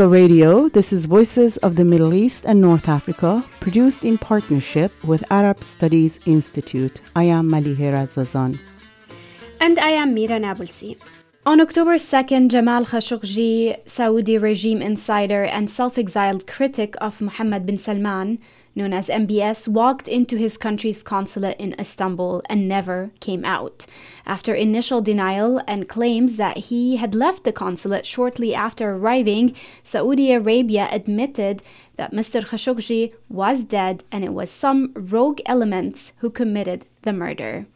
Pacifica Radio, this is Voices of the Middle East and North Africa, produced in partnership with Arab Studies Institute. I am Malihe Razazan. And I am Mira Nabulsi. On October 2nd, Jamal Khashoggi, Saudi regime insider and self exiled critic of Mohammed bin Salman, known as MBS, walked into his country's consulate in Istanbul and never came out. After initial denial and claims that he had left the consulate shortly after arriving, Saudi Arabia admitted that Mr. Khashoggi was dead and it was some rogue elements who committed the murder.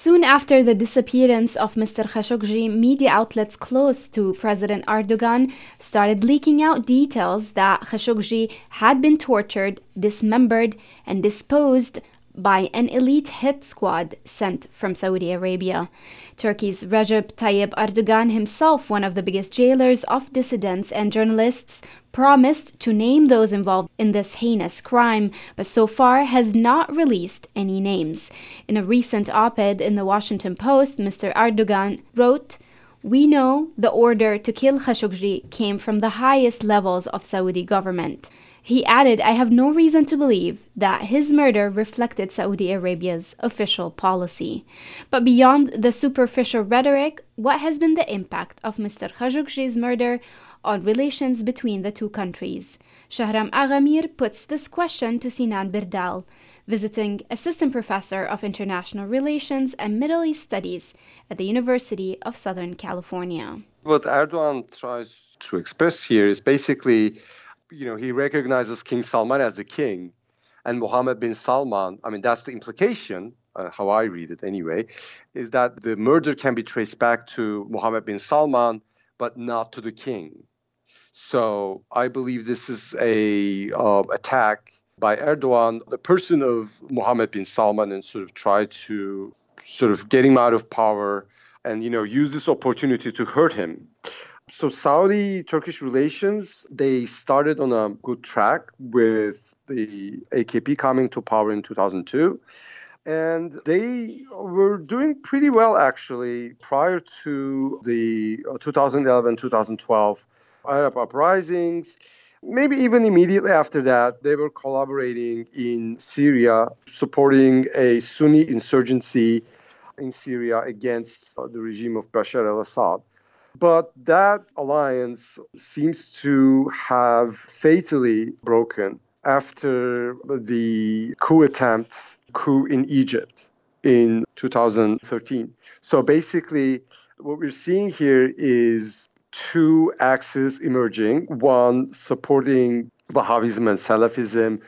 Soon after the disappearance of Mr. Khashoggi, media outlets close to President Erdogan started leaking out details that Khashoggi had been tortured, dismembered, and disposed by an elite hit squad sent from Saudi Arabia. Turkey's Recep Tayyip Erdogan, himself one of the biggest jailers of dissidents and journalists, promised to name those involved in this heinous crime, but so far has not released any names. In a recent op ed in the Washington Post, Mr. Erdogan wrote, we know the order to kill Khashoggi came from the highest levels of Saudi government. He added, I have no reason to believe that his murder reflected Saudi Arabia's official policy. But beyond the superficial rhetoric, what has been the impact of Mr. Khashoggi's murder on relations between the two countries? Shahram Aghamir puts this question to Sinan Birdal, visiting assistant professor of international relations and Middle East studies at the University of Southern California. What Erdogan tries to express here is basically you know, he recognizes King Salman as the king and Mohammed bin Salman, I mean, that's the implication, uh, how I read it anyway, is that the murder can be traced back to Mohammed bin Salman, but not to the king. So I believe this is a uh, attack by Erdogan, the person of Mohammed bin Salman, and sort of try to sort of get him out of power and you know use this opportunity to hurt him. So Saudi Turkish relations, they started on a good track with the AKP coming to power in 2002. And they were doing pretty well actually prior to the 2011 2012 Arab uprisings. Maybe even immediately after that, they were collaborating in Syria, supporting a Sunni insurgency in Syria against uh, the regime of Bashar al Assad. But that alliance seems to have fatally broken after the coup attempt, coup in Egypt in 2013. So basically, what we're seeing here is two axes emerging one supporting Wahhabism and Salafism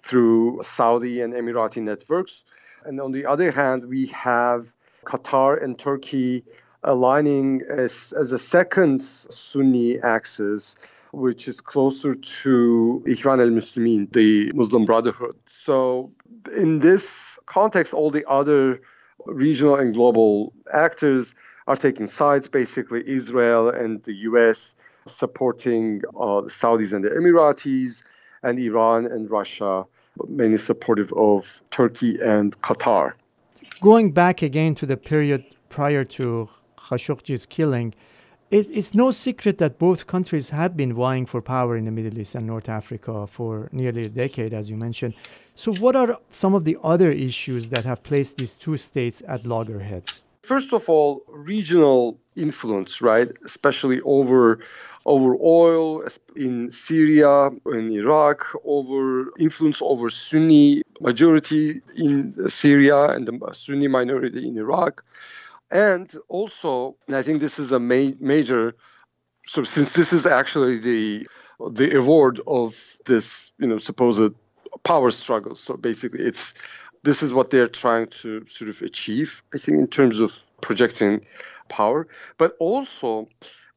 through Saudi and Emirati networks. And on the other hand, we have Qatar and Turkey aligning as, as a second Sunni axis, which is closer to Ikhwan al Muslimin, the Muslim Brotherhood. So, in this context, all the other regional and global actors are taking sides, basically, Israel and the US supporting uh, the Saudis and the Emiratis, and Iran and Russia, mainly supportive of Turkey and Qatar. Going back again to the period prior to Khashoggi's killing, it, it's no secret that both countries have been vying for power in the Middle East and North Africa for nearly a decade, as you mentioned. So, what are some of the other issues that have placed these two states at loggerheads? First of all, regional influence, right? Especially over over oil in Syria, and Iraq, over influence over Sunni majority in Syria and the Sunni minority in Iraq and also, and I think this is a ma- major, so since this is actually the the award of this, you know, supposed power struggle. So basically, it's this is what they're trying to sort of achieve. I think in terms of projecting power, but also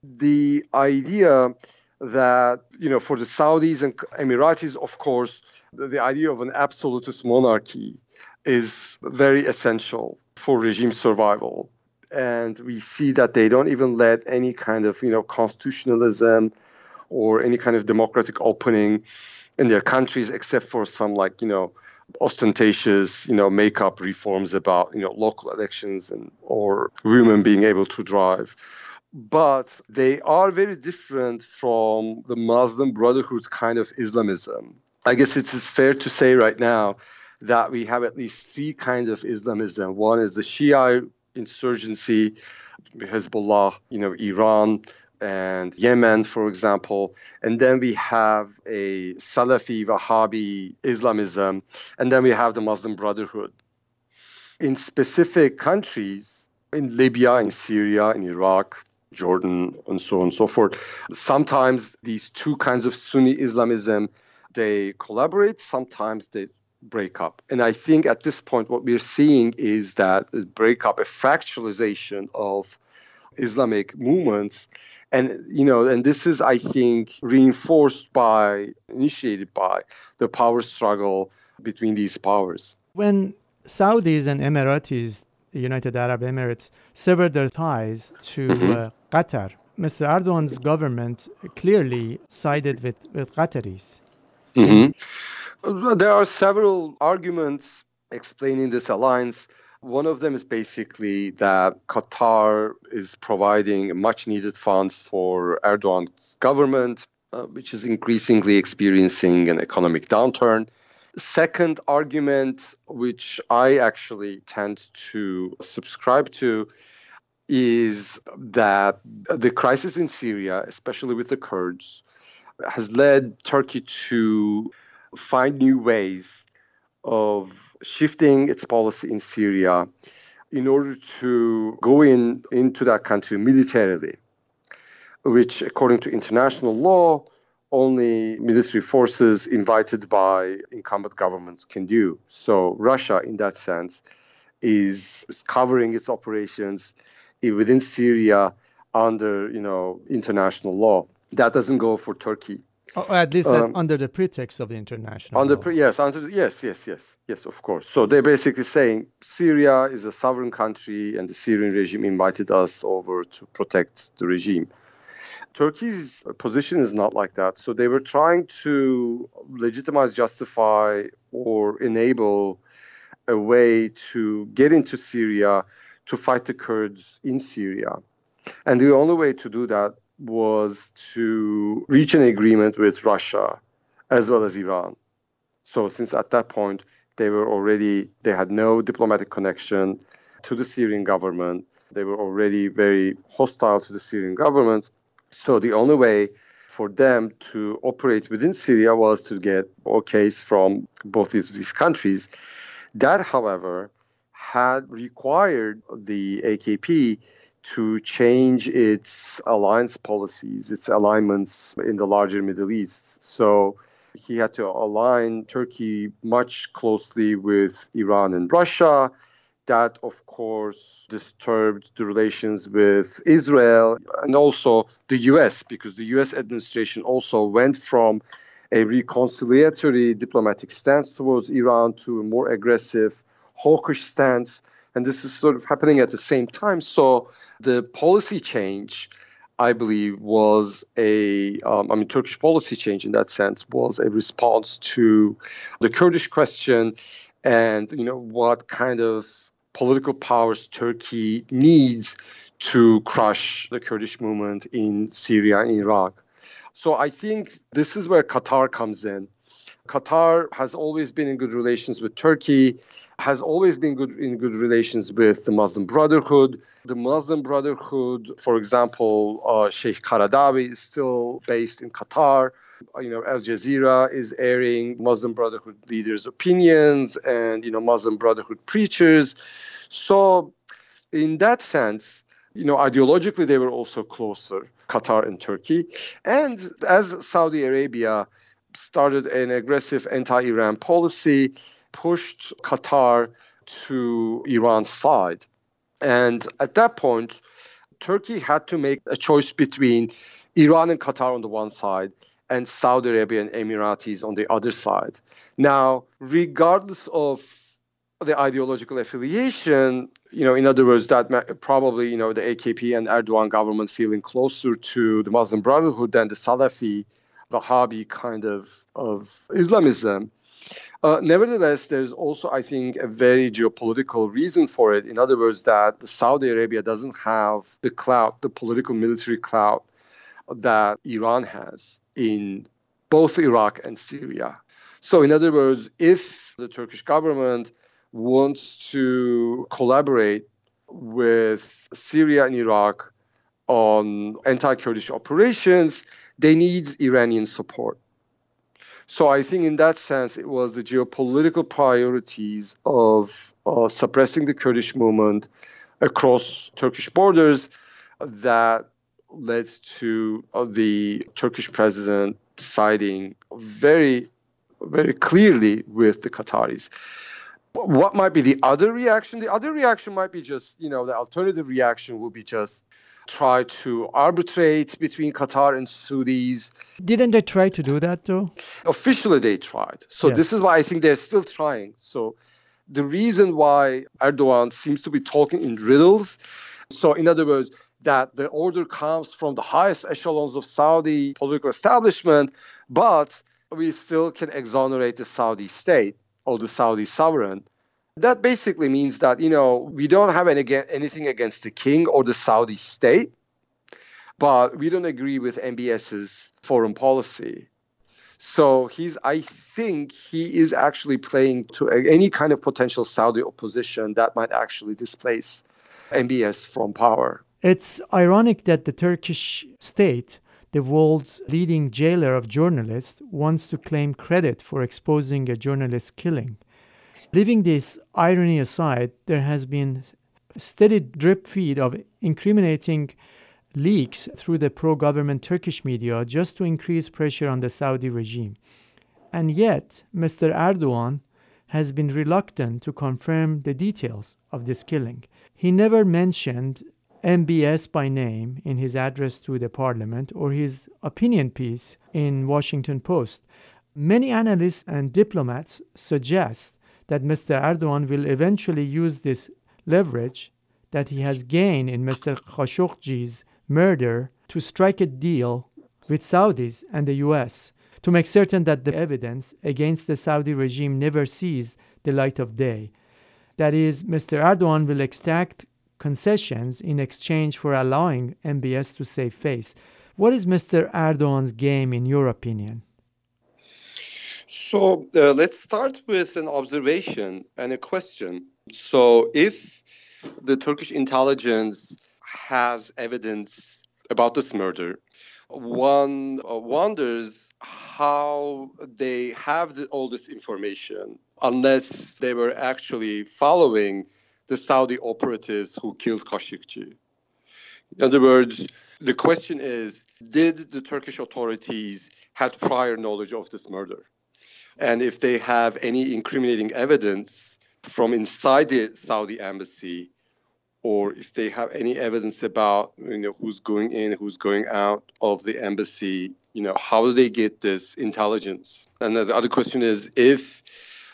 the idea that you know for the Saudis and Emiratis, of course, the, the idea of an absolutist monarchy is very essential for regime survival and we see that they don't even let any kind of you know constitutionalism or any kind of democratic opening in their countries except for some like you know ostentatious you know makeup reforms about you know local elections and or women being able to drive but they are very different from the Muslim Brotherhood kind of Islamism. I guess it is fair to say right now that we have at least three kinds of Islamism. One is the Shia insurgency, Hezbollah, you know, Iran and Yemen, for example. And then we have a Salafi Wahhabi Islamism, and then we have the Muslim Brotherhood. In specific countries, in Libya, in Syria, in Iraq, Jordan, and so on and so forth, sometimes these two kinds of Sunni Islamism they collaborate, sometimes they break up. And I think at this point, what we're seeing is that a breakup, a fractalization of Islamic movements. And, you know, and this is, I think, reinforced by, initiated by the power struggle between these powers. When Saudis and Emiratis, the United Arab Emirates, severed their ties to mm-hmm. uh, Qatar, Mr. Erdogan's government clearly sided with, with Qataris. Mm-hmm. There are several arguments explaining this alliance. One of them is basically that Qatar is providing much needed funds for Erdogan's government, uh, which is increasingly experiencing an economic downturn. Second argument, which I actually tend to subscribe to, is that the crisis in Syria, especially with the Kurds, has led Turkey to find new ways of shifting its policy in Syria in order to go in into that country militarily, which, according to international law, only military forces invited by incumbent governments can do. So Russia, in that sense, is, covering its operations within Syria under you know international law. That doesn't go for Turkey. Or oh, at least um, under the pretext of the international. Under pre- yes, under yes, yes, yes, yes, of course. So they're basically saying Syria is a sovereign country, and the Syrian regime invited us over to protect the regime. Turkey's position is not like that. So they were trying to legitimize, justify, or enable a way to get into Syria to fight the Kurds in Syria. And the only way to do that was to reach an agreement with Russia as well as Iran. So since at that point they were already they had no diplomatic connection to the Syrian government, they were already very hostile to the Syrian government. So the only way for them to operate within Syria was to get OKs from both these, these countries. That, however, had required the AKP to change its alliance policies, its alignments in the larger Middle East. So he had to align Turkey much closely with Iran and Russia. That, of course, disturbed the relations with Israel and also the US, because the US administration also went from a reconciliatory diplomatic stance towards Iran to a more aggressive, hawkish stance. And this is sort of happening at the same time. So the policy change, I believe, was a, um, I mean, Turkish policy change in that sense was a response to the Kurdish question and, you know, what kind of political powers Turkey needs to crush the Kurdish movement in Syria and Iraq. So I think this is where Qatar comes in. Qatar has always been in good relations with Turkey, has always been good in good relations with the Muslim Brotherhood. The Muslim Brotherhood, for example, uh, Sheikh Qaradawi is still based in Qatar. You know, Al Jazeera is airing Muslim Brotherhood leaders' opinions and, you know, Muslim Brotherhood preachers. So, in that sense, you know, ideologically, they were also closer, Qatar and Turkey. And as Saudi Arabia started an aggressive anti Iran policy, pushed Qatar to Iran's side. And at that point, Turkey had to make a choice between Iran and Qatar on the one side and Saudi Arabia and Emiratis on the other side. Now, regardless of the ideological affiliation, you know, in other words, that probably, you know, the AKP and Erdogan government feeling closer to the Muslim Brotherhood than the Salafi Wahhabi kind of, of Islamism. Uh, nevertheless, there's also, I think, a very geopolitical reason for it. In other words, that Saudi Arabia doesn't have the clout, the political military clout that Iran has in both Iraq and Syria. So, in other words, if the Turkish government wants to collaborate with Syria and Iraq on anti Kurdish operations, they need Iranian support. So I think in that sense, it was the geopolitical priorities of uh, suppressing the Kurdish movement across Turkish borders that led to uh, the Turkish president siding very, very clearly with the Qataris. What might be the other reaction? The other reaction might be just, you know, the alternative reaction would be just try to arbitrate between Qatar and Saudis. Didn't they try to do that though? Officially, they tried. So yes. this is why I think they're still trying. So the reason why Erdogan seems to be talking in riddles. So in other words, that the order comes from the highest echelons of Saudi political establishment, but we still can exonerate the Saudi state or the Saudi sovereign that basically means that, you know, we don't have any, anything against the king or the Saudi state, but we don't agree with MBS's foreign policy. So he's, I think he is actually playing to any kind of potential Saudi opposition that might actually displace MBS from power. It's ironic that the Turkish state, the world's leading jailer of journalists, wants to claim credit for exposing a journalist killing. Leaving this irony aside, there has been steady drip feed of incriminating leaks through the pro government Turkish media just to increase pressure on the Saudi regime. And yet, Mr. Erdogan has been reluctant to confirm the details of this killing. He never mentioned MBS by name in his address to the parliament or his opinion piece in Washington Post. Many analysts and diplomats suggest that Mr. Erdogan will eventually use this leverage that he has gained in Mr. Khashoggi's murder to strike a deal with Saudis and the US to make certain that the evidence against the Saudi regime never sees the light of day. That is, Mr. Erdogan will extract concessions in exchange for allowing MBS to save face. What is Mr. Erdogan's game, in your opinion? So uh, let's start with an observation and a question. So, if the Turkish intelligence has evidence about this murder, one uh, wonders how they have the, all this information unless they were actually following the Saudi operatives who killed Khashoggi. In other words, the question is did the Turkish authorities had prior knowledge of this murder? And if they have any incriminating evidence from inside the Saudi embassy, or if they have any evidence about you know who's going in, who's going out of the embassy, you know, how do they get this intelligence? And the other question is if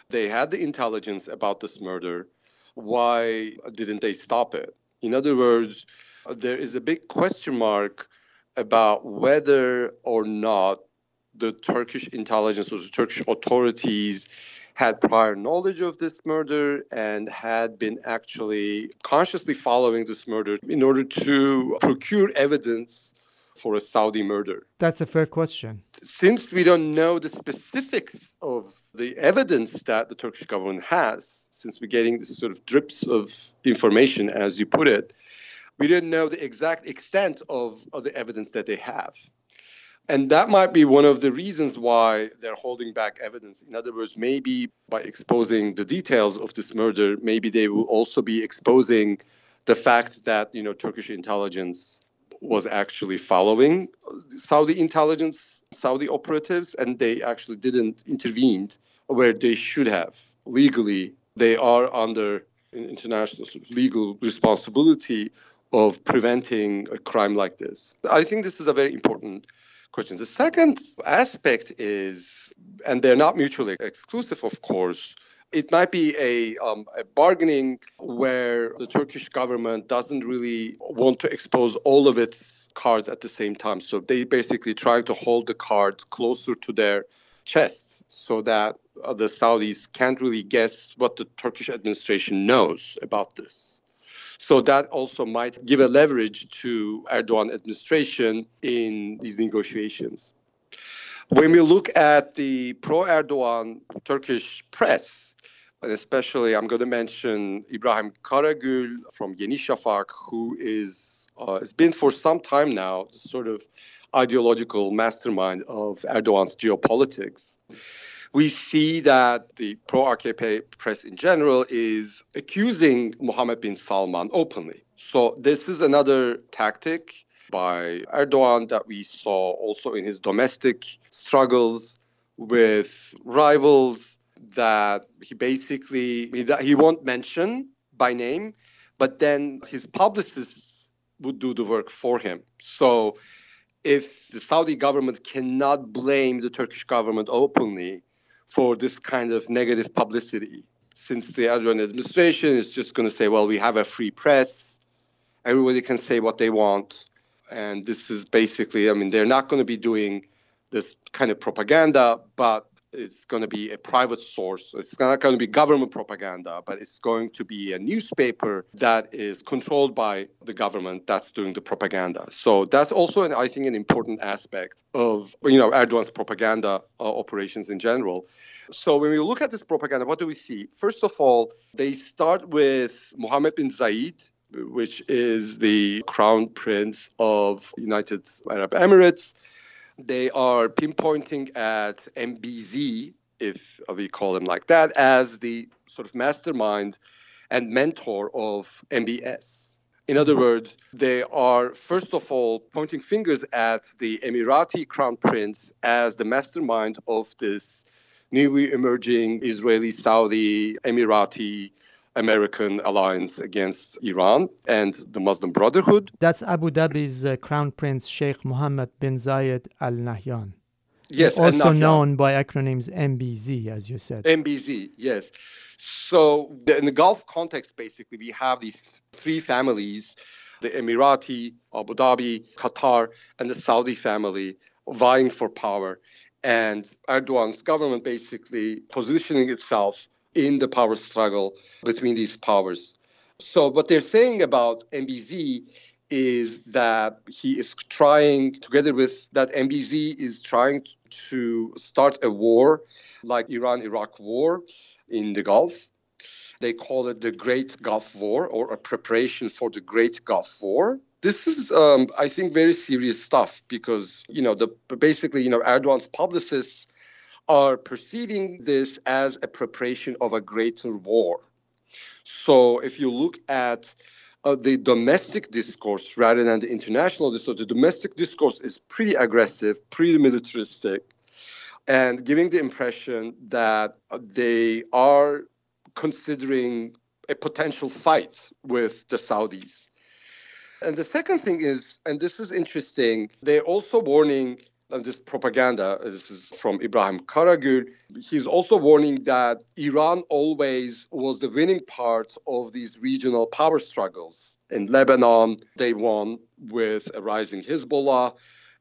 they had the intelligence about this murder, why didn't they stop it? In other words, there is a big question mark about whether or not the Turkish intelligence or the Turkish authorities had prior knowledge of this murder and had been actually consciously following this murder in order to procure evidence for a Saudi murder? That's a fair question. Since we don't know the specifics of the evidence that the Turkish government has, since we're getting this sort of drips of information, as you put it, we don't know the exact extent of, of the evidence that they have. And that might be one of the reasons why they're holding back evidence. In other words, maybe by exposing the details of this murder, maybe they will also be exposing the fact that, you know, Turkish intelligence was actually following Saudi intelligence, Saudi operatives, and they actually didn't intervene where they should have legally. They are under international legal responsibility of preventing a crime like this. I think this is a very important question. The second aspect is, and they're not mutually exclusive, of course, it might be a, um, a bargaining where the Turkish government doesn't really want to expose all of its cards at the same time. So they basically try to hold the cards closer to their chest so that the Saudis can't really guess what the Turkish administration knows about this. So that also might give a leverage to Erdogan administration in these negotiations. When we look at the pro-Erdogan Turkish press, and especially I'm going to mention Ibrahim Karagül from Yeni Shafak, who is uh, has been for some time now the sort of ideological mastermind of Erdogan's geopolitics. We see that the pro-AKP press in general is accusing Mohammed bin Salman openly. So this is another tactic by Erdogan that we saw also in his domestic struggles with rivals that he basically he won't mention by name, but then his publicists would do the work for him. So if the Saudi government cannot blame the Turkish government openly for this kind of negative publicity, since the Erdogan administration is just going to say, well, we have a free press, everybody can say what they want. And this is basically, I mean, they're not going to be doing this kind of propaganda, but it's going to be a private source. It's not going to be government propaganda, but it's going to be a newspaper that is controlled by the government that's doing the propaganda. So that's also, an, I think, an important aspect of you know Erdogan's propaganda uh, operations in general. So when we look at this propaganda, what do we see? First of all, they start with Mohammed bin Zayed, which is the crown prince of United Arab Emirates they are pinpointing at MBZ, if we call him like that, as the sort of mastermind and mentor of MBS. In other words, they are first of all pointing fingers at the Emirati crown prince as the mastermind of this newly emerging Israeli Saudi Emirati American alliance against Iran and the Muslim Brotherhood. That's Abu Dhabi's uh, Crown Prince Sheikh Mohammed bin Zayed Al Nahyan. Yes, also known by acronyms MBZ, as you said. MBZ, yes. So, in the Gulf context, basically, we have these three families the Emirati, Abu Dhabi, Qatar, and the Saudi family vying for power. And Erdogan's government basically positioning itself in the power struggle between these powers. So, what they're saying about MBZ is that he is trying, together with that MBZ, is trying to start a war like Iran Iraq war in the Gulf. They call it the Great Gulf War or a preparation for the Great Gulf War. This is, um, I think, very serious stuff because, you know, the basically, you know, Erdogan's publicists are perceiving this as a preparation of a greater war. So if you look at uh, the domestic discourse rather than the international discourse, the domestic discourse is pretty aggressive, pretty militaristic, and giving the impression that they are considering a potential fight with the Saudis. And the second thing is, and this is interesting, they're also warning this propaganda, this is from Ibrahim Karagül, he's also warning that Iran always was the winning part of these regional power struggles. In Lebanon, they won with a rising Hezbollah.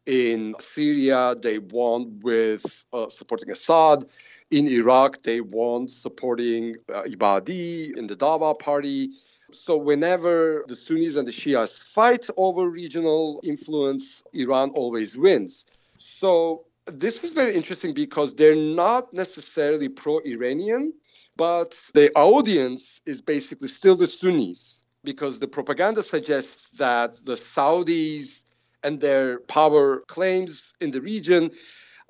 In Syria, they won with uh, supporting Assad. In Iraq, they won supporting uh, Ibadi in the Dawa party. So, whenever the Sunnis and the Shias fight over regional influence, Iran always wins. So this is very interesting because they're not necessarily pro-Iranian, but the audience is basically still the Sunnis because the propaganda suggests that the Saudis and their power claims in the region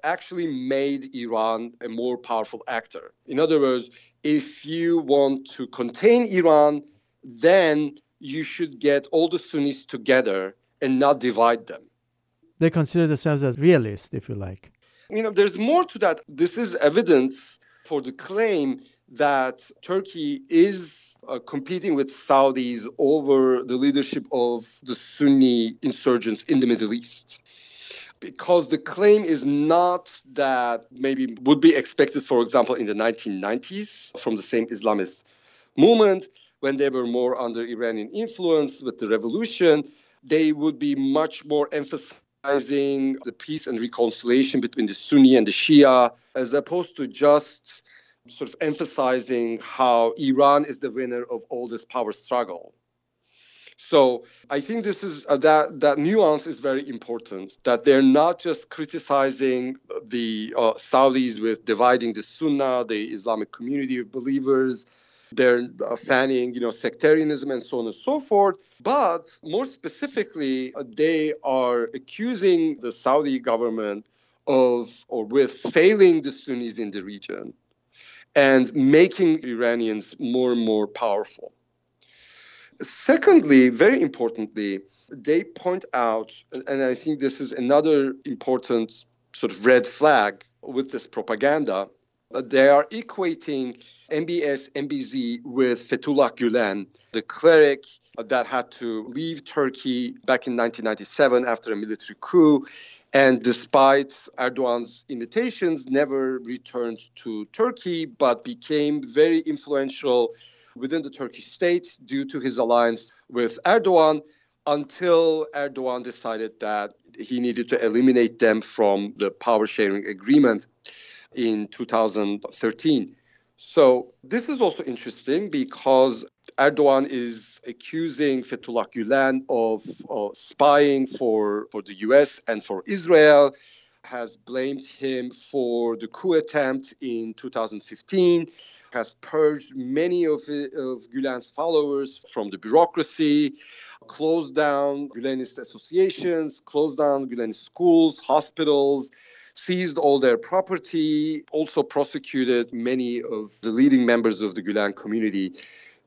actually made Iran a more powerful actor. In other words, if you want to contain Iran, then you should get all the Sunnis together and not divide them they consider themselves as realists, if you like. You know, there's more to that. This is evidence for the claim that Turkey is uh, competing with Saudis over the leadership of the Sunni insurgents in the Middle East. because the claim is not that maybe would be expected, for example, in the 1990s from the same Islamist movement when they were more under Iranian influence with the revolution. They would be much more emphasizing the peace and reconciliation between the Sunni and the Shia, as opposed to just sort of emphasizing how Iran is the winner of all this power struggle. So I think this is uh, that that nuance is very important. That they're not just criticizing the uh, Saudis with dividing the Sunnah, the Islamic community of believers. They're uh, fanning, you know, sectarianism and so on and so forth. But more specifically, uh, they are accusing the Saudi government of or with failing the Sunnis in the region and making Iranians more and more powerful. Secondly, very importantly, they point out, and I think this is another important sort of red flag with this propaganda, they are equating MBS MBZ with Fethullah Gulen, the cleric that had to leave Turkey back in 1997 after a military coup and despite Erdogan's invitations, never returned to Turkey, but became very influential within the Turkish state due to his alliance with Erdogan until Erdogan decided that he needed to eliminate them from the power sharing agreement in 2013. So this is also interesting because Erdogan is accusing Fethullah Gulen of, spying for, for the US and for Israel, has blamed him for the coup attempt in 2015, has purged many of, of Gulen's followers from the bureaucracy, closed down Gulenist associations, closed down Gulenist schools, hospitals, seized all their property, also prosecuted many of the leading members of the Gulen community.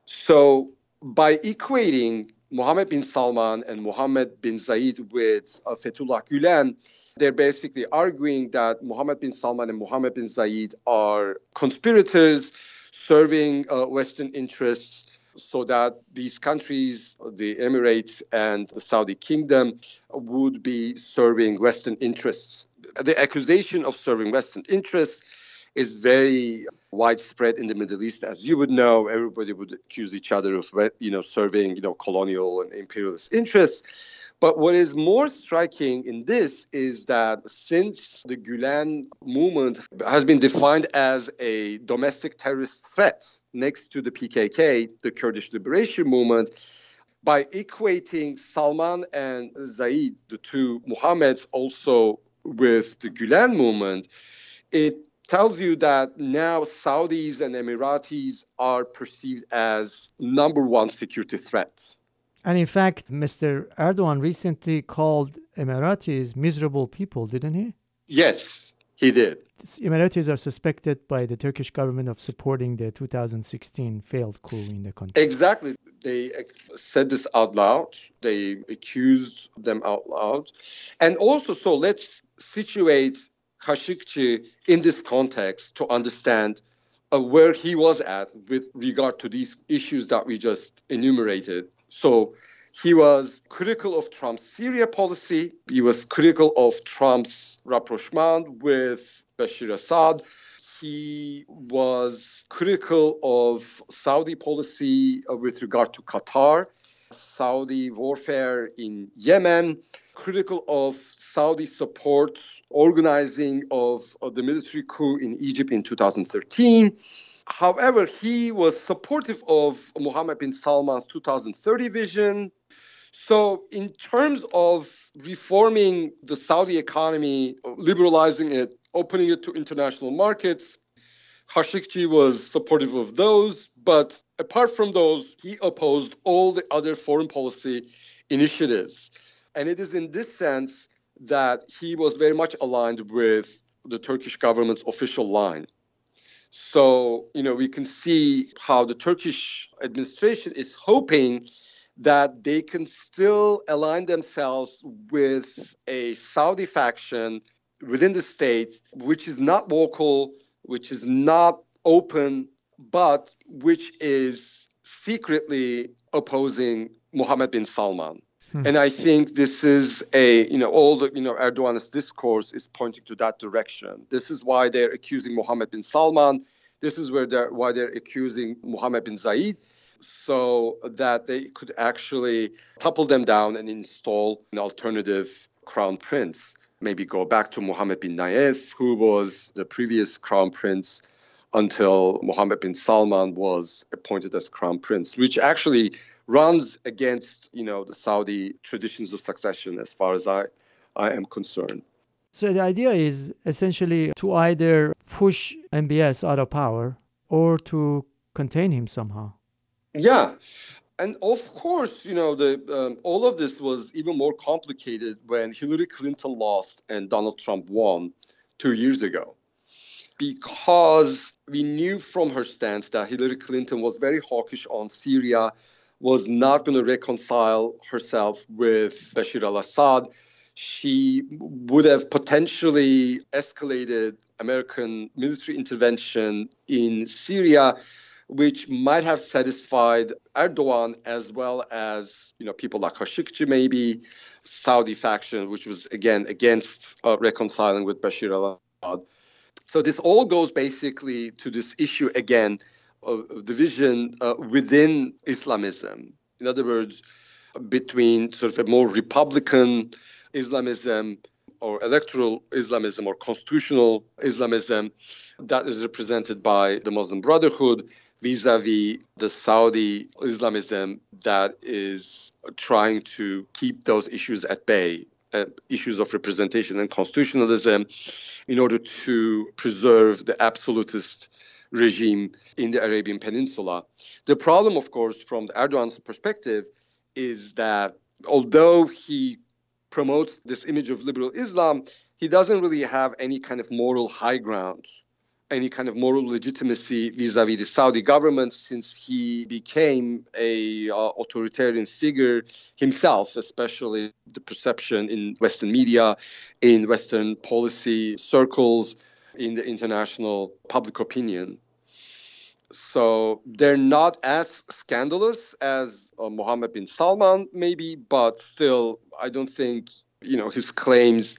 So, by equating Mohammed bin Salman and Mohammed bin Zayed with uh, Fethullah Gulen, they're basically arguing that Mohammed bin Salman and Mohammed bin Zayed are conspirators serving uh, Western interests so that these countries, the Emirates and the Saudi Kingdom, would be serving Western interests. The accusation of serving Western interests is very widespread in the Middle East, as you would know. Everybody would accuse each other of, you know, serving, you know, colonial and imperialist interests. But what is more striking in this is that since the Gulen movement has been defined as a domestic terrorist threat next to the PKK, the Kurdish Liberation Movement, by equating Salman and Zayed, the two Muhammads, also with the Gulen movement, it tells you that now Saudis and Emiratis are perceived as number one security threats. And in fact, Mr. Erdogan recently called Emiratis miserable people, didn't he? Yes, he did. Emiratis are suspected by the Turkish government of supporting the 2016 failed coup in the country. Exactly. They said this out loud. They accused them out loud. And also, so let's situate Khashoggi in this context to understand uh, where he was at with regard to these issues that we just enumerated. So he was critical of Trump's Syria policy. He was critical of Trump's rapprochement with Bashar Assad. He was critical of Saudi policy uh, with regard to Qatar, Saudi warfare in Yemen, critical of Saudi support organizing of, of the military coup in Egypt in 2013 However, he was supportive of Mohammed bin Salman's 2030 vision. So, in terms of reforming the Saudi economy, liberalizing it, opening it to international markets, Khashoggi was supportive of those. But apart from those, he opposed all the other foreign policy initiatives. And it is in this sense that he was very much aligned with the Turkish government's official line. So, you know, we can see how the Turkish administration is hoping that they can still align themselves with a Saudi faction within the state, which is not vocal, which is not open, but which is secretly opposing Mohammed bin Salman. Hmm. And I think this is a, you know, all the, you know, Erdogan's discourse is pointing to that direction. This is why they're accusing Mohammed bin Salman. This is where they're, why they're accusing Mohammed bin Zayed so that they could actually topple them down and install an alternative crown prince. Maybe go back to Mohammed bin Nayef, who was the previous crown prince until Mohammed bin Salman was appointed as crown prince, which actually runs against you know the Saudi traditions of succession as far as I, I am concerned. So the idea is essentially to either push MBS out of power or to contain him somehow. Yeah. And of course, you know, the um, all of this was even more complicated when Hillary Clinton lost and Donald Trump won two years ago because we knew from her stance that Hillary Clinton was very hawkish on Syria, was not going to reconcile herself with Bashar al Assad. She would have potentially escalated American military intervention in Syria, which might have satisfied Erdogan as well as you know people like Khashoggi, maybe Saudi faction, which was again against uh, reconciling with Bashar al-Assad. So this all goes basically to this issue again of division uh, within Islamism. In other words, between sort of a more Republican Islamism or electoral Islamism or constitutional Islamism that is represented by the Muslim Brotherhood vis-a-vis the Saudi Islamism that is trying to keep those issues at bay uh, issues of representation and constitutionalism in order to preserve the absolutist regime in the Arabian Peninsula. The problem, of course, from Erdogan's perspective, is that although he promotes this image of liberal Islam, he doesn't really have any kind of moral high ground any kind of moral legitimacy vis-a-vis the Saudi government since he became a uh, authoritarian figure himself, especially the perception in Western media, in Western policy circles, in the international public opinion. So they're not as scandalous as uh, Mohammed bin Salman, maybe, but still, I don't think you know his claims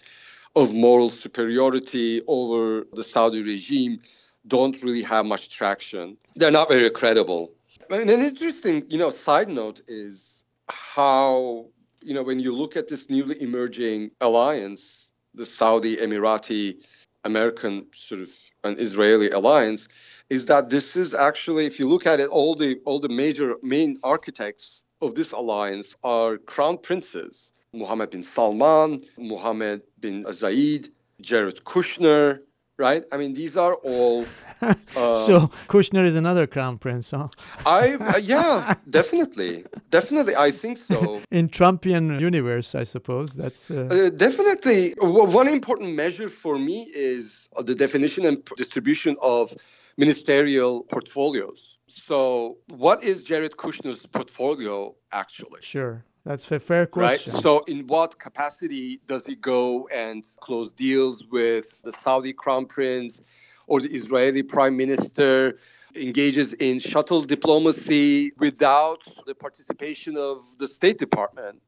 of moral superiority over the Saudi regime don't really have much traction. They're not very credible. And an interesting, you know, side note is how, you know, when you look at this newly emerging alliance, the Saudi Emirati American sort of an Israeli alliance, is that this is actually, if you look at it, all the all the major main architects of this alliance are crown princes. Mohammed bin Salman, Mohammed bin Zayed, Jared Kushner, right? I mean, these are all. Uh, so Kushner is another crown prince, huh? I uh, yeah, definitely, definitely, I think so. In Trumpian universe, I suppose that's uh... uh definitely one important measure for me is the definition and distribution of ministerial portfolios. So, what is Jared Kushner's portfolio actually? Sure. That's a fair question. Right. So, in what capacity does he go and close deals with the Saudi crown prince or the Israeli prime minister? Engages in shuttle diplomacy without the participation of the State Department.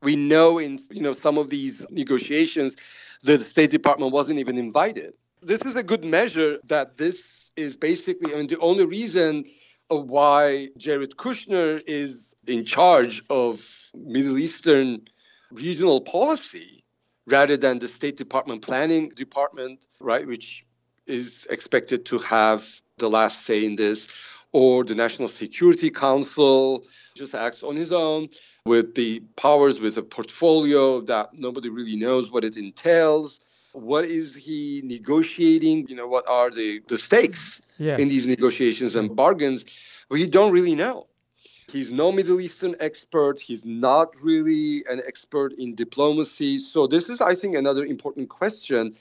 We know in you know some of these negotiations that the State Department wasn't even invited. This is a good measure that this is basically I mean, the only reason Uh, why Jared Kushner is in charge of Middle Eastern regional policy rather than the State Department planning department, right, which is expected to have the last say in this, or the National Security Council just acts on his own with the powers with a portfolio that nobody really knows what it entails what is he negotiating? You know, what are the, the stakes yes. in these negotiations and bargains? We don't really know. He's no Middle Eastern expert. He's not really an expert in diplomacy. So, this is, I think, another important question.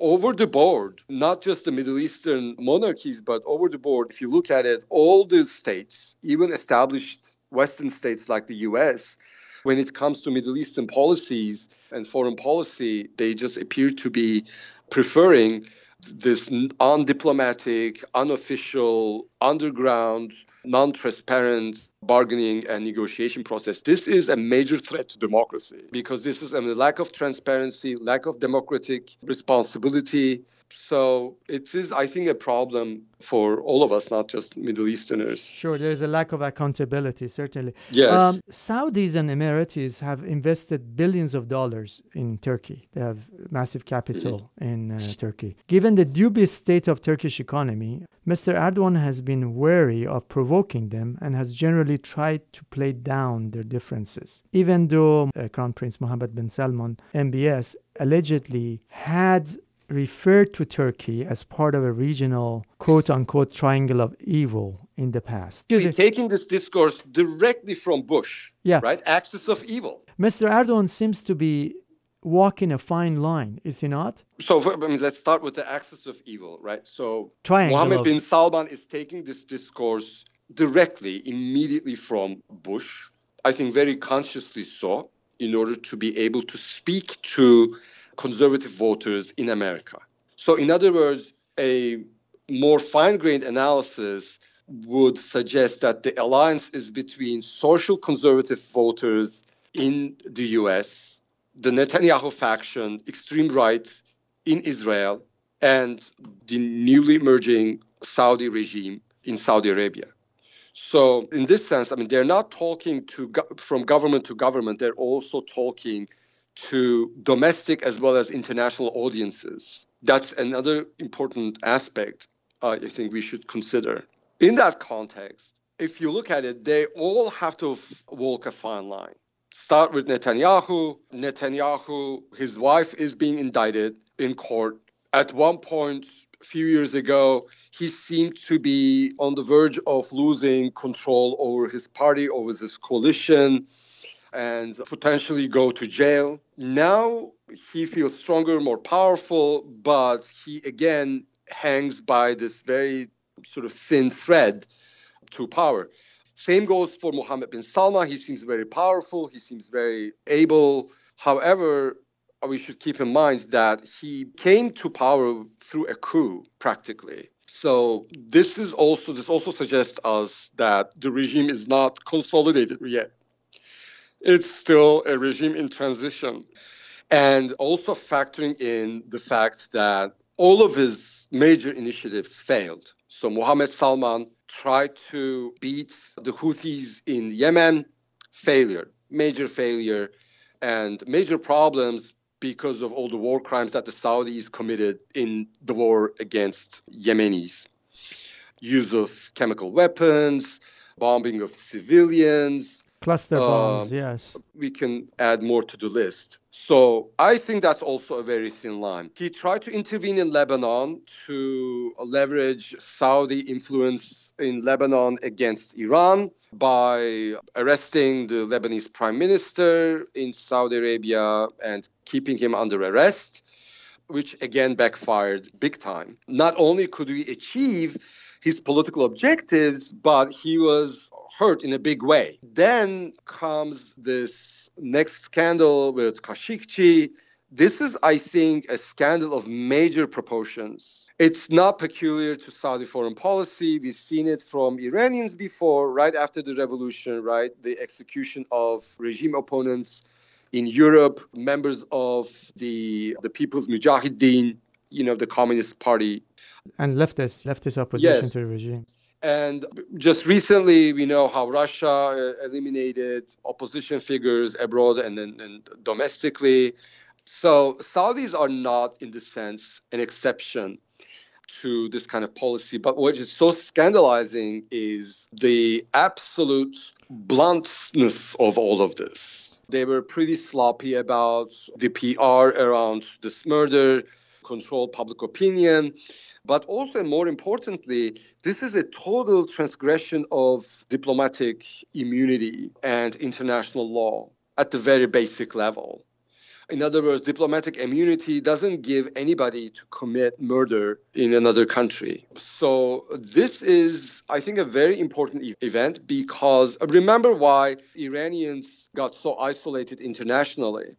Over the board, not just the Middle Eastern monarchies, but over the board, if you look at it, all the states, even established Western states like the US, when it comes to Middle Eastern policies and foreign policy, they just appear to be preferring this undiplomatic, unofficial, underground, non transparent bargaining and negotiation process. This is a major threat to democracy because this is a lack of transparency, lack of democratic responsibility, so it is, I think, a problem for all of us, not just Middle Easterners. Sure, there is a lack of accountability, certainly. Yes. Um, Saudis and Emiratis have invested billions of dollars in Turkey. They have massive capital mm-hmm. in uh, Turkey. Given the dubious state of Turkish economy, Mr. Erdogan has been wary of provoking them and has generally tried to play down their differences. Even though uh, Crown Prince Mohammed bin Salman, MBS, allegedly had referred to Turkey as part of a regional quote unquote triangle of evil in the past. You're taking this discourse directly from Bush, yeah. right? Axis of evil. Mr. Erdogan seems to be walking a fine line, is he not? So I mean, let's start with the axis of evil, right? So triangle Mohammed of... bin Salman is taking this discourse directly, immediately from Bush. I think very consciously so, in order to be able to speak to conservative voters in America. So, in other words, a more fine grained analysis would suggest that the alliance is between social conservative voters in the US, the Netanyahu faction, extreme right in Israel, and the newly emerging Saudi regime in Saudi Arabia. So, in this sense, I mean, they're not talking to from government to government. They're also talking to domestic as well as international audiences. That's another important aspect uh, I think we should consider. In that context, if you look at it, they all have to f- walk a fine line. Start with Netanyahu. Netanyahu, his wife is being indicted in court. At one point, a few years ago, he seemed to be on the verge of losing control over his party, over his coalition and potentially go to jail. Now he feels stronger, more powerful, but he again hangs by this very sort of thin thread to power. Same goes for Mohammed bin Salman. He seems very powerful, he seems very able. However, we should keep in mind that he came to power through a coup practically. So this is also this also suggests us that the regime is not consolidated yet it's still a regime in transition. And also factoring in the fact that all of his major initiatives failed. So Mohammed Salman tried to beat the Houthis in Yemen, failure, major failure, and major problems because of all the war crimes that the Saudis committed in the war against Yemenis. Use of chemical weapons, bombing of civilians, Cluster bombs, uh, yes. We can add more to the list. So I think that's also a very thin line. He tried to intervene in Lebanon to leverage Saudi influence in Lebanon against Iran by arresting the Lebanese prime minister in Saudi Arabia and keeping him under arrest, which again backfired big time. Not only could we achieve his political objectives, but he was hurt in a big way. Then comes this next scandal with Khashoggi. This is, I think, a scandal of major proportions. It's not peculiar to Saudi foreign policy. We've seen it from Iranians before, right after the revolution, right? The execution of regime opponents in Europe, members of the, the People's Mujahideen, you know, the Communist Party and leftist leftist opposition yes. to the regime. And just recently, we know how Russia uh, eliminated opposition figures abroad and then and domestically. So Saudis are not, in the sense, an exception to this kind of policy. But what is so scandalizing is the absolute bluntness of all of this. They were pretty sloppy about the PR around this murder, control public opinion. But also, and more importantly, this is a total transgression of diplomatic immunity and international law at the very basic level. In other words, diplomatic immunity doesn't give anybody to commit murder in another country. So, this is, I think, a very important e- event because remember why Iranians got so isolated internationally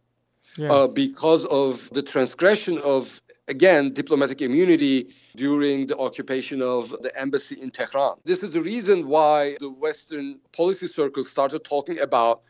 yes. uh, because of the transgression of, again, diplomatic immunity during the occupation of the embassy in Tehran. This is the reason why the Western policy circles started talking about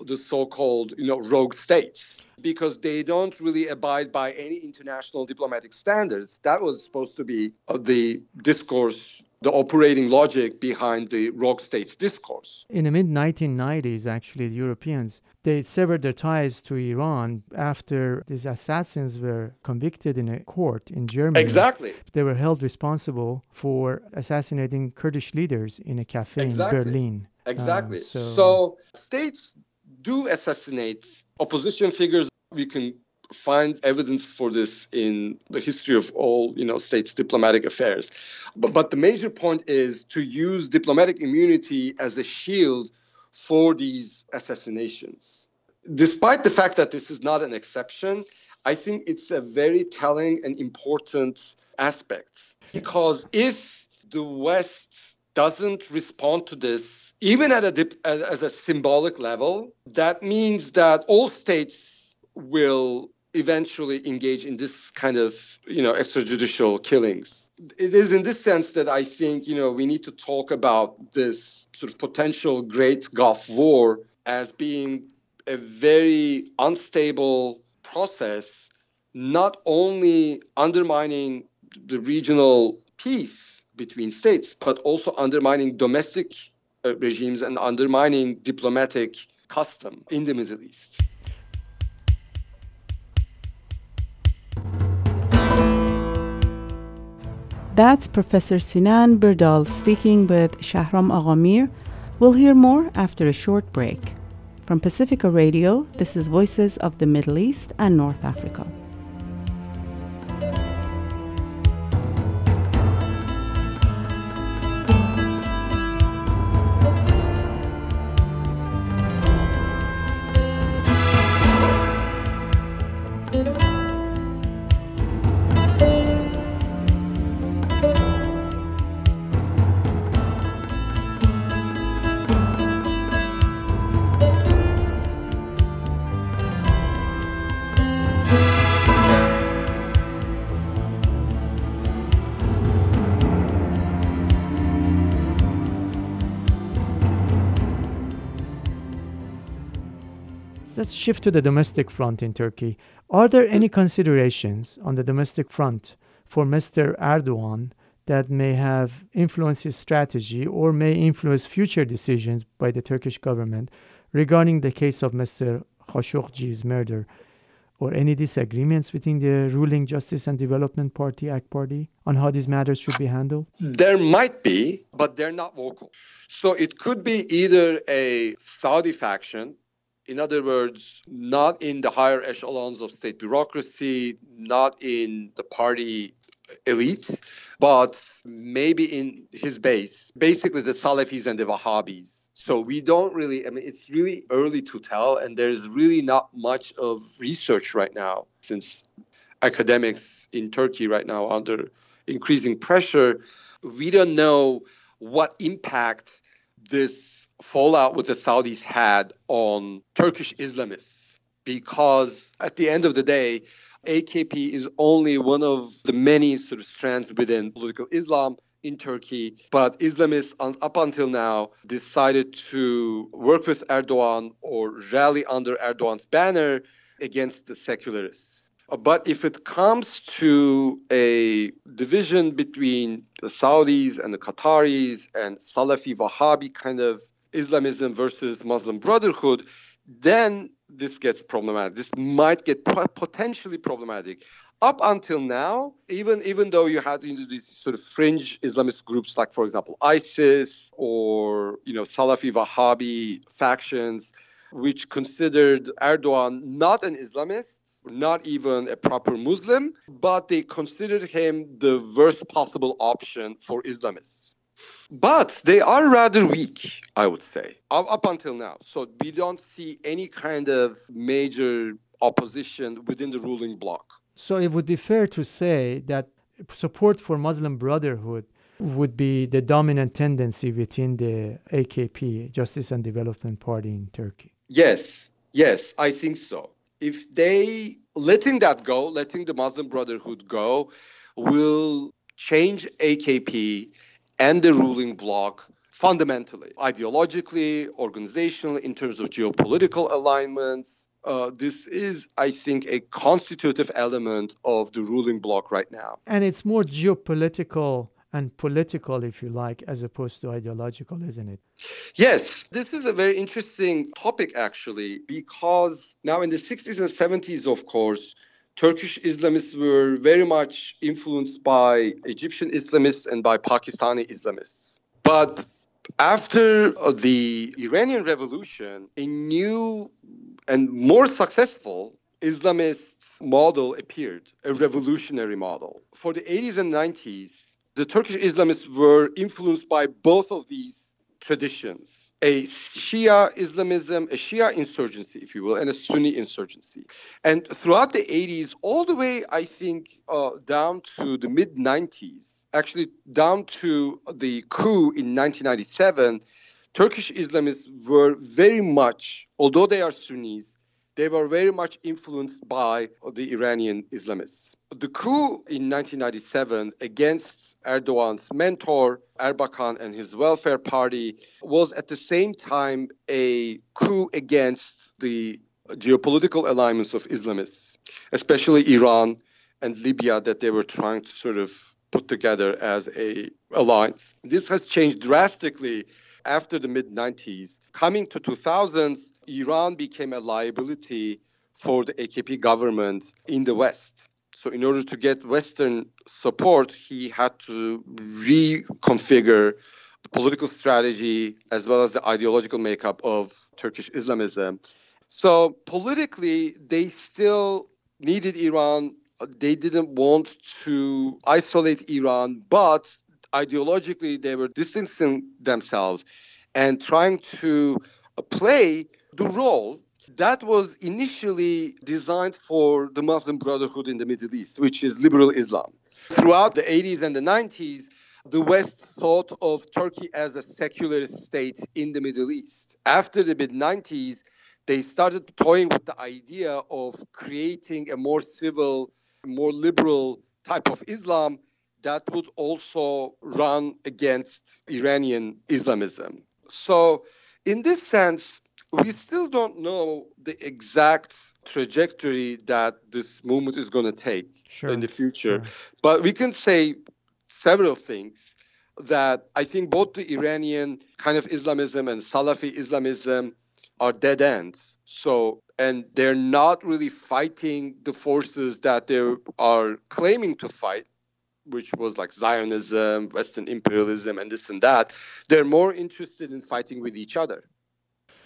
the so-called you know rogue states because they don't really abide by any international diplomatic standards. That was supposed to be uh, the discourse the operating logic behind the rogue states discourse. In the mid 1990s actually the europeans they severed their ties to iran after these assassins were convicted in a court in germany. Exactly. They were held responsible for assassinating kurdish leaders in a cafe exactly. in berlin. Exactly. Um, so, so, states do assassinate opposition figures. We can find evidence for this in the history of all you know states diplomatic affairs but, but the major point is to use diplomatic immunity as a shield for these assassinations despite the fact that this is not an exception i think it's a very telling and important aspect because if the west doesn't respond to this, even at a dip, as a symbolic level, that means that all states will eventually engage in this kind of you know extrajudicial killings. It is in this sense that i think you know we need to talk about this sort of potential great gulf war as being a very unstable process not only undermining the regional peace between states, but also undermining domestic uh, regimes and undermining diplomatic custom in the Middle East. That's Professor Sinan Birdal speaking with Shahram Aghamir. We'll hear more after a short break. From Pacifica Radio, this is Voices of the Middle East and North Africa. Let's shift to the domestic front in Turkey. Are there any considerations on the domestic front for Mr. Erdogan that may have influenced his strategy or may influence future decisions by the Turkish government regarding the case of Mr. Khashoggi's murder? Or any disagreements within the ruling Justice and Development Party, AK Party, on how these matters should be handled? There might be, but they're not vocal. So it could be either a Saudi faction in other words, not in the higher echelons of state bureaucracy, not in the party elite, but maybe in his base, basically the Salafis and the Wahhabis. So we don't really, I mean, it's really early to tell, and there's really not much of research right now since academics in Turkey right now are under increasing pressure. We don't know what impact this fallout with the Saudis had on Turkish Islamists because at the end of the day, AKP is only one of the many sort of strands within political Islam in Turkey. But Islamists, up until now, decided to work with Erdogan or rally under Erdogan's banner against the secularists. But if it comes to a division between the Saudis and the Qataris and Salafi Wahhabi kind of Islamism versus Muslim Brotherhood, then this gets problematic. This might get potentially problematic. Up until now, even even though you had these sort of fringe Islamist groups, like for example ISIS or you know Salafi Wahhabi factions, which considered Erdogan not an Islamist, not even a proper Muslim, but they considered him the worst possible option for Islamists. But they are rather weak, I would say, up, until now. So we don't see any kind of major opposition within the ruling bloc. So it would be fair to say that support for Muslim Brotherhood would be the dominant tendency within the AKP, Justice and Development Party in Turkey. Yes, yes, I think so. if they letting that go, letting the Muslim Brotherhood go, will change AKP and the ruling bloc fundamentally, ideologically, organizationally, in terms of geopolitical alignments. Uh, this is, I think, a constitutive element of the ruling bloc right now. And it's more geopolitical and political, if you like, as opposed to ideological, isn't it? Yes, this is a very interesting topic, actually, because now in the 60s and 70s, of course, Turkish Islamists were very much influenced by Egyptian Islamists and by Pakistani Islamists. But after the Iranian Revolution, a new and more successful Islamist model appeared, a revolutionary model. For the 80s and 90s, the Turkish Islamists were influenced by both of these traditions a Shia Islamism, a Shia insurgency, if you will, and a Sunni insurgency. And throughout the 80s, all the way, I think, uh, down to the mid 90s, actually down to the coup in 1997, Turkish Islamists were very much, although they are Sunnis, they were very much influenced by the Iranian Islamists. The coup in 1997 against Erdogan's mentor, Erbakan, and his welfare party was at the same time a coup against the geopolitical alignments of Islamists, especially Iran and Libya, that they were trying to sort of put together as a alliance. This has changed drastically after the mid 90s. Coming to 2000s, Iran became a liability for the AKP government in the West. So, in order to get Western support, he had to reconfigure the political strategy as well as the ideological makeup of Turkish Islamism. So, politically, they still needed Iran. They didn't want to isolate Iran, but ideologically they were distancing themselves and trying to play the role that was initially designed for the Muslim Brotherhood in the Middle East, which is liberal Islam. Throughout the 80s and the 90s, the West thought of Turkey as a secular state in the Middle East. After the mid 90s, they started toying with the idea of creating a more civil, more liberal type of Islam that would also run against Iranian Islamism. So, in this sense, we still don't know the exact trajectory that this movement is going to take sure. in the future. Sure. But we can say several things that I think both the Iranian kind of Islamism and Salafi Islamism are dead ends. So, and they're not really fighting the forces that they are claiming to fight which was like Zionism, Western imperialism, and this and that, they're more interested in fighting with each other.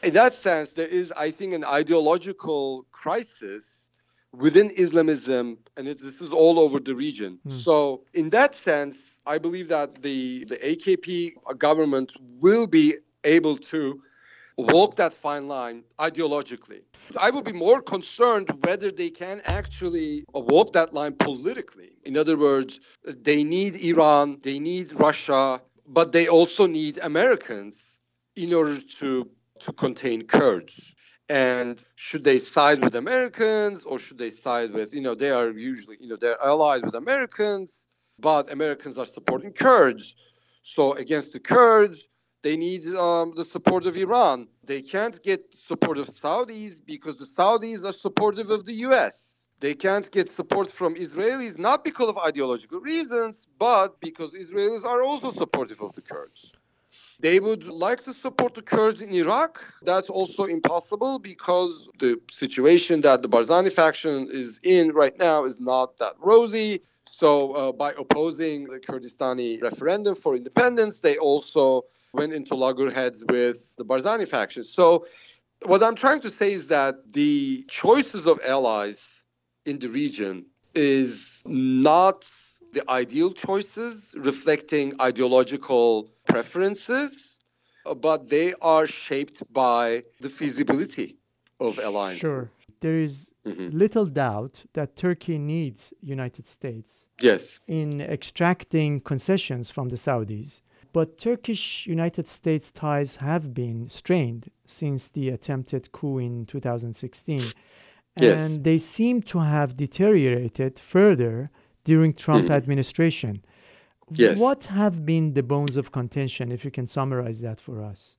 In that sense, there is, I think, an ideological crisis within Islamism, and it, this is all over the region. Mm. So, in that sense, I believe that the, the AKP government will be able to walk that fine line ideologically. I would be more concerned whether they can actually walk that line politically. In other words, they need Iran, they need Russia, but they also need Americans in order to, to contain Kurds. And should they side with Americans or should they side with, you know, they are usually, you know, they're allied with Americans, but Americans are supporting Kurds. So against the Kurds, they need um, the support of Iran. They can't get support of Saudis because the Saudis are supportive of the US. They can't get support from Israelis, not because of ideological reasons, but because Israelis are also supportive of the Kurds. They would like to support the Kurds in Iraq. That's also impossible because the situation that the Barzani faction is in right now is not that rosy. So, uh, by opposing the Kurdistani referendum for independence, they also went into loggerheads with the Barzani faction. So, what I'm trying to say is that the choices of allies in the region is not the ideal choices reflecting ideological preferences, but they are shaped by the feasibility of alliances. Sure. There is mm-hmm. little doubt that Turkey needs United States. Yes. In extracting concessions from the Saudis but Turkish United States ties have been strained since the attempted coup in 2016. and Yes. they seem to have deteriorated further during Trump Mhm. administration. Yes. What have been the bones of contention, if you can summarize that for us?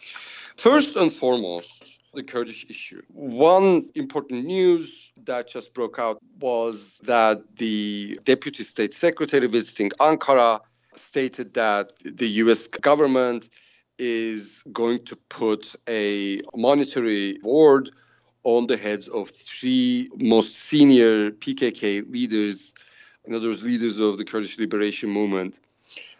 First and foremost, the Kurdish issue. One important news that just broke out was that the Deputy State Secretary visiting Ankara stated that the US government is going to put a monetary award on the heads of three most senior PKK leaders, in other words, leaders of the Kurdish liberation movement.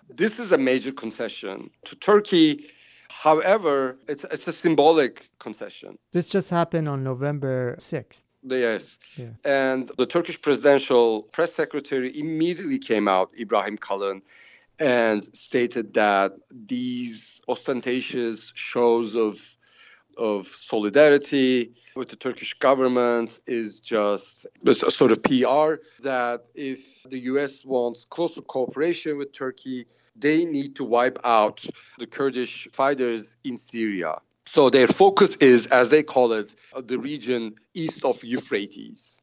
This is a major concession to Turkey. However, it's, it's a symbolic concession. This just happened on November 6th. Yes. Yeah. And the Turkish presidential press secretary immediately came out, Ibrahim Kalin, and stated that these ostentatious shows of of solidarity with the Turkish government is just a sort of PR that if the US wants closer cooperation with Turkey, they need to wipe out the Kurdish fighters in Syria. So their focus is, as they call it, the region east of Euphrates.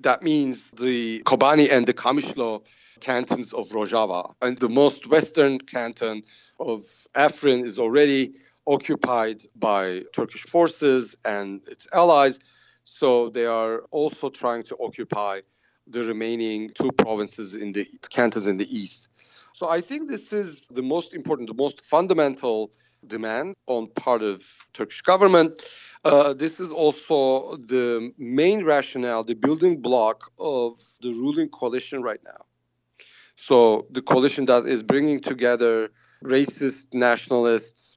That means the Kobani and the Kamishlo cantons of Rojava. And the most western canton of Afrin is already occupied by Turkish forces and its allies. So they are also trying to occupy the remaining two provinces in the cantons in the east. So I think this is the most important, the most fundamental demand on part of Turkish government. Uh, this is also the main rationale, the building block of the ruling coalition right now. So the coalition that is bringing together racist nationalists,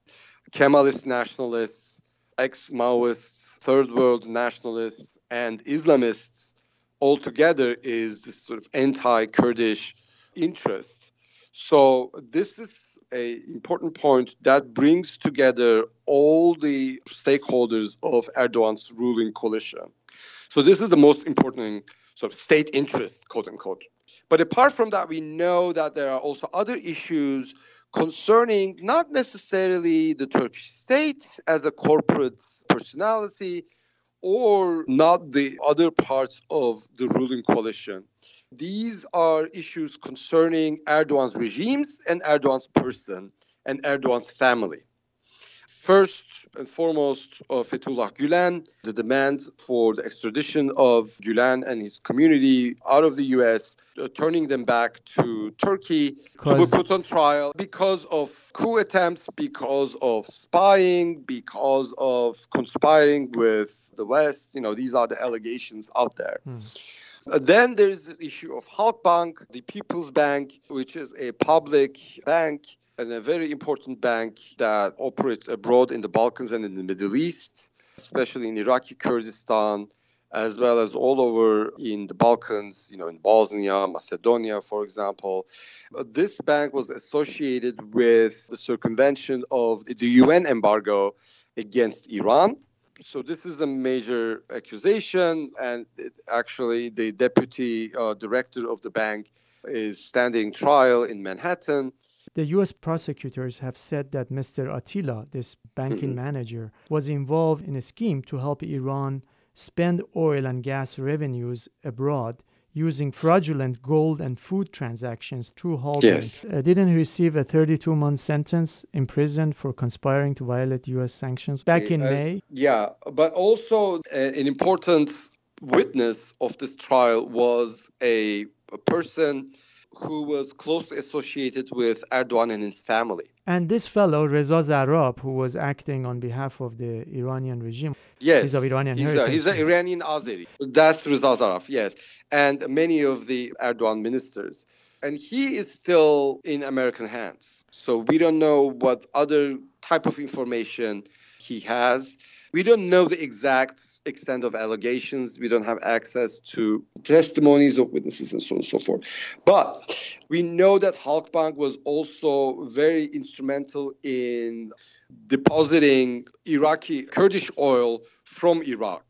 Kemalist nationalists, ex-Maoists, third world nationalists, and Islamists all together is this sort of anti-Kurdish interest. So this is a important point that brings together all the stakeholders of Erdogan's ruling coalition. So this is the most important sort of state interest, quote unquote. But apart from that, we know that there are also other issues concerning not necessarily the Turkish state as a corporate personality or not the other parts of the ruling coalition. These are issues concerning Erdogan's regimes and Erdogan's person and Erdogan's family. First and foremost, uh, Fethullah Gulen, the demand for the extradition of Gulen and his community out of the US, uh, turning them back to Turkey to be put on trial because of coup attempts, because of spying, because of conspiring with the West. You know, these are the allegations out there. Uh, Then there's the issue of Halkbank, the People's Bank, which is a public bank and a very important bank that operates abroad in the Balkans and in the Middle East, especially in Iraqi Kurdistan, as well as all over in the Balkans, you know, in Bosnia, Macedonia, for example. This bank was associated with the circumvention of the UN embargo against Iran. So this is a major accusation, and it, actually, the deputy uh, director of the bank is standing trial in Manhattan. The US prosecutors have said that Mr. Attila, this banking manager, was involved in a scheme to help Iran spend oil and gas revenues abroad using fraudulent gold and food transactions through Halkbank. Yes. Uh, didn't he receive a 32 month sentence in prison for conspiring to violate US sanctions back in Uh, May? Yeah, but also uh, an important witness of this trial was a, a person who was closely associated with Erdogan and his family. And this fellow, Reza Zarrab, who was acting on behalf of the Iranian regime, Yes, He's of Iranian he's heritage. A, he's an Iranian Azeri. That's Reza Zarrab, yes, and many of the Erdogan ministers. And he is still in American hands. So we don't know what other type of information he has. We don't know the exact extent of allegations. We don't have access to testimonies of witnesses and so on and so forth. But we know that Halkbank was also very instrumental in depositing Iraqi Kurdish oil from Iraq.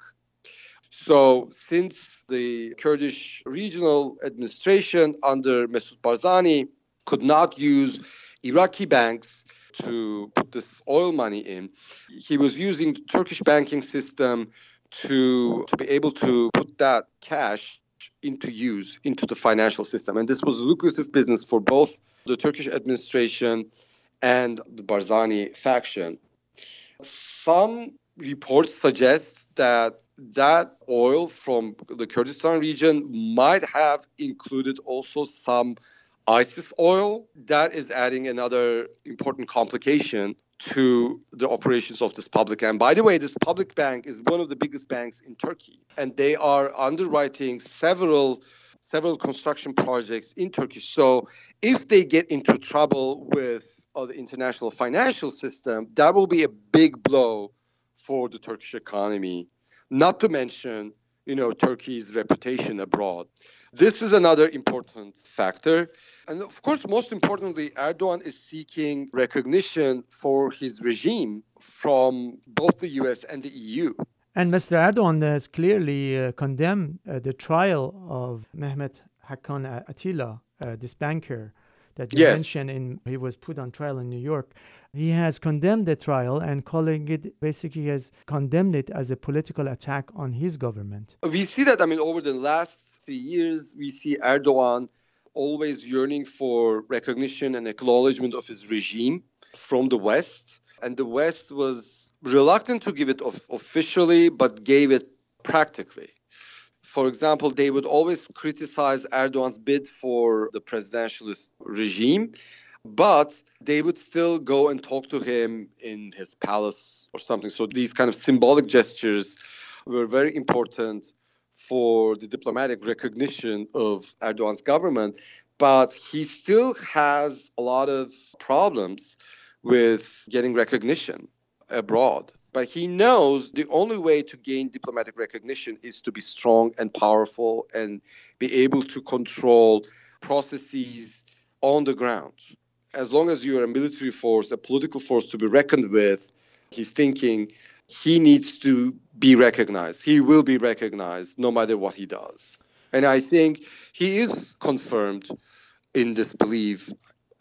So, since the Kurdish regional administration under Masoud Barzani could not use Iraqi banks to put this oil money in, he was using the Turkish banking system to, to be able to put that cash into use into the financial system. And this was a lucrative business for both the Turkish administration and the Barzani faction. Some reports suggest that that oil from the Kurdistan region might have included also some ISIS oil. That is adding another important complication to the operations of this public. Bank. By the way, this public bank is one of the biggest banks in Turkey, and they are underwriting several several construction projects in Turkey. So if they get into trouble with uh, the international financial system, that will be a big blow for the Turkish economy. Not to mention, you know, Turkey's reputation abroad. This is another important factor. And of course, most importantly, Erdogan is seeking recognition for his regime from both the US and the EU. And Mr. Erdogan has clearly uh, condemned uh, the trial of Mehmet Hakan Attila, uh, this banker that you Yes. mentioned. In, he was put on trial in New York. He has condemned the trial and calling it basically has condemned it as a political attack on his government. We see that, I mean, over the last three years, we see Erdogan always yearning for recognition and acknowledgement of his regime from the West. And the West was reluctant to give it of- officially, but gave it practically. For example, they would always criticize Erdogan's bid for the presidentialist regime, but they would still go and talk to him in his palace or something. So these kind of symbolic gestures were very important for the diplomatic recognition of Erdogan's government, but he still has a lot of problems with getting recognition abroad. But he knows the only way to gain diplomatic recognition is to be strong and powerful and be able to control processes on the ground. As long as you're a military force, a political force to be reckoned with, he's thinking he needs to be recognized. He will be recognized no matter what he does. And I think he is confirmed in this belief.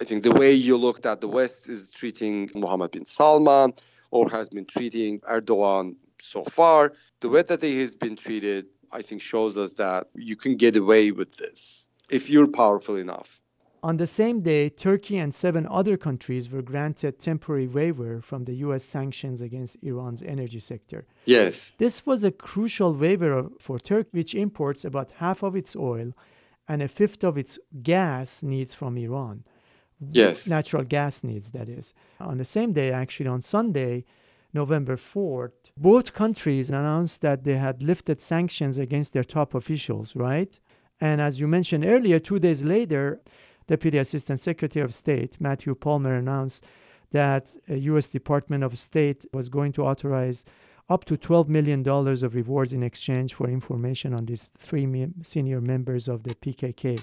I think the way you looked at the West is treating Mohammed bin Salman or has been treating Erdogan so far, the way that he has been treated, I think shows us that you can get away with this if you're powerful enough. On the same day, Turkey and seven other countries were granted temporary waiver from the US sanctions against Iran's energy sector. Yes. This was a crucial waiver for Turkey, which imports about half of its oil and a fifth of its gas needs from Iran. Yes. Natural gas needs, that is. On the same day, actually, on Sunday, November 4th, both countries announced that they had lifted sanctions against their top officials, right? And as you mentioned earlier, two days later, Deputy Assistant Secretary of State Matthew Palmer announced that a U.S. Department of State was going to authorize up to $12 million of rewards in exchange for information on these three senior members of the PKK.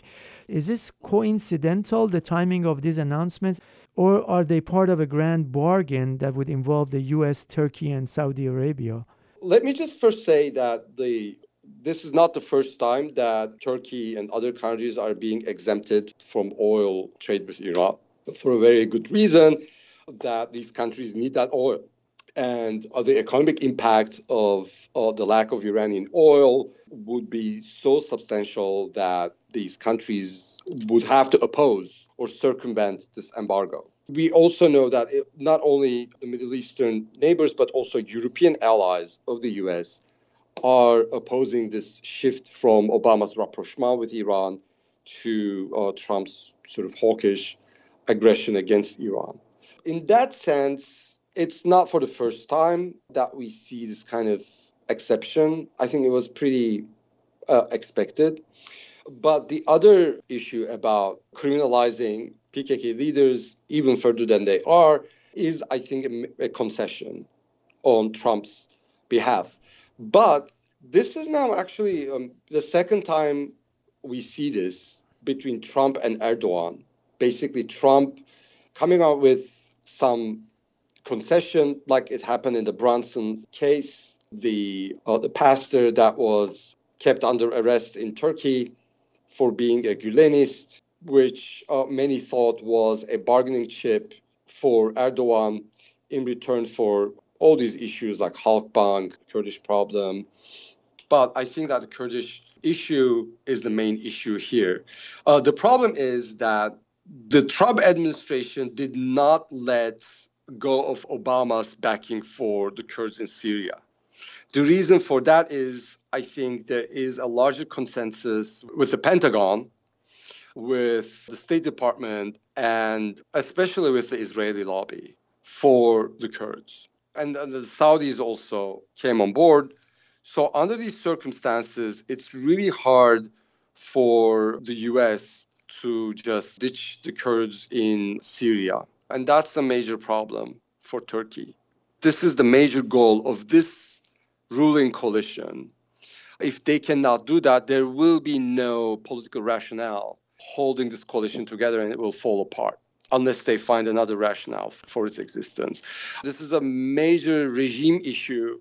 Is this coincidental, the timing of these announcements, or are they part of a grand bargain that would involve the U.S., Turkey, and Saudi Arabia? Let me just first say that the this is not the first time that Turkey and other countries are being exempted from oil trade with Iran for a very good reason that these countries need that oil. And uh, the economic impact of the lack of Iranian oil would be so substantial that these countries would have to oppose or circumvent this embargo. We also know that it, not only the Middle Eastern neighbors, but also European allies of the US are opposing this shift from Obama's rapprochement with Iran to uh, Trump's sort of hawkish aggression against Iran. In that sense, it's not for the first time that we see this kind of exception. I think it was pretty uh, expected. But the other issue about criminalizing PKK leaders even further than they are is, I think, a, a concession on Trump's behalf. But this is now actually um, the second time we see this between Trump and Erdogan. Basically, Trump coming out with some concession, like it happened in the Brunson case, the uh, the pastor that was kept under arrest in Turkey for being a Gülenist, which uh, many thought was a bargaining chip for Erdogan in return for all these issues like Halkbank, Kurdish problem, but I think that the Kurdish issue is the main issue here. Uh, the problem is that the Trump administration did not let go of Obama's backing for the Kurds in Syria. The reason for that is I think there is a larger consensus with the Pentagon, with the State Department, and especially with the Israeli lobby for the Kurds. And, and the Saudis also came on board. So, under these circumstances, it's really hard for the US to just ditch the Kurds in Syria. And that's a major problem for Turkey. This is the major goal of this ruling coalition. If they cannot do that, there will be no political rationale holding this coalition together and it will fall apart unless they find another rationale for its existence. This is a major regime issue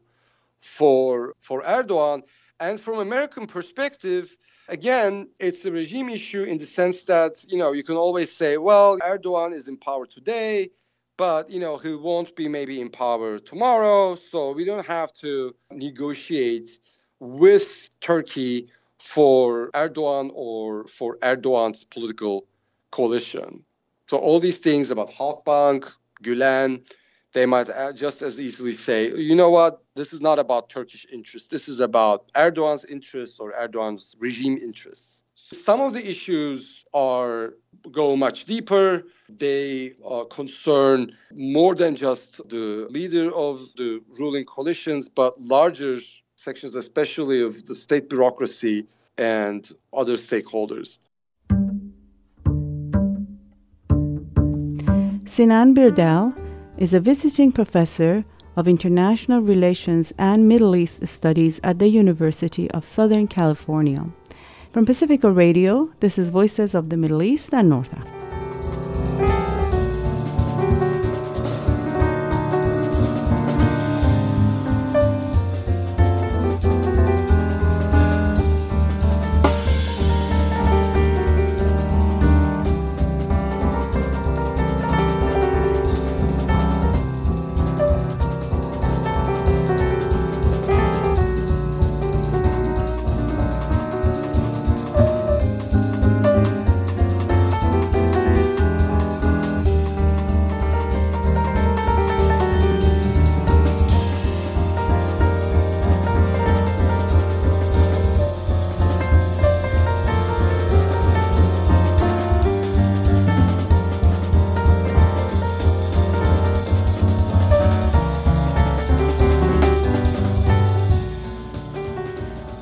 for for Erdogan and from American perspective again it's a regime issue in the sense that you know you can always say well Erdogan is in power today but you know he won't be maybe in power tomorrow. So we don't have to negotiate with Turkey for Erdogan or for Erdogan's political coalition. So all these things about Halkbank, Gulen, they might just as easily say, you know what, this is not about Turkish interests. This is about Erdogan's interests or Erdogan's regime interests. Some of the issues are go much deeper. They uh, concern more than just the leader of the ruling coalitions, but larger sections, especially of the state bureaucracy and other stakeholders. Sinan Birdal is a visiting professor of international relations and Middle East studies at the University of Southern California. From Pacifica Radio, this is Voices of the Middle East and North Africa.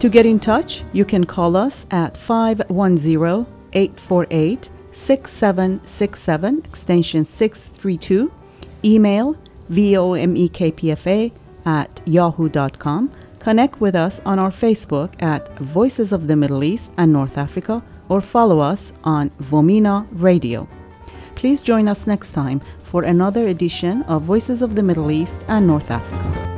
To get in touch, you can call us at 510 848 6767, extension 632, email vomekpfa at yahoo.com. Connect with us on our Facebook at Voices of the Middle East and North Africa or follow us on VOMENA Radio. Please join us next time for another edition of Voices of the Middle East and North Africa.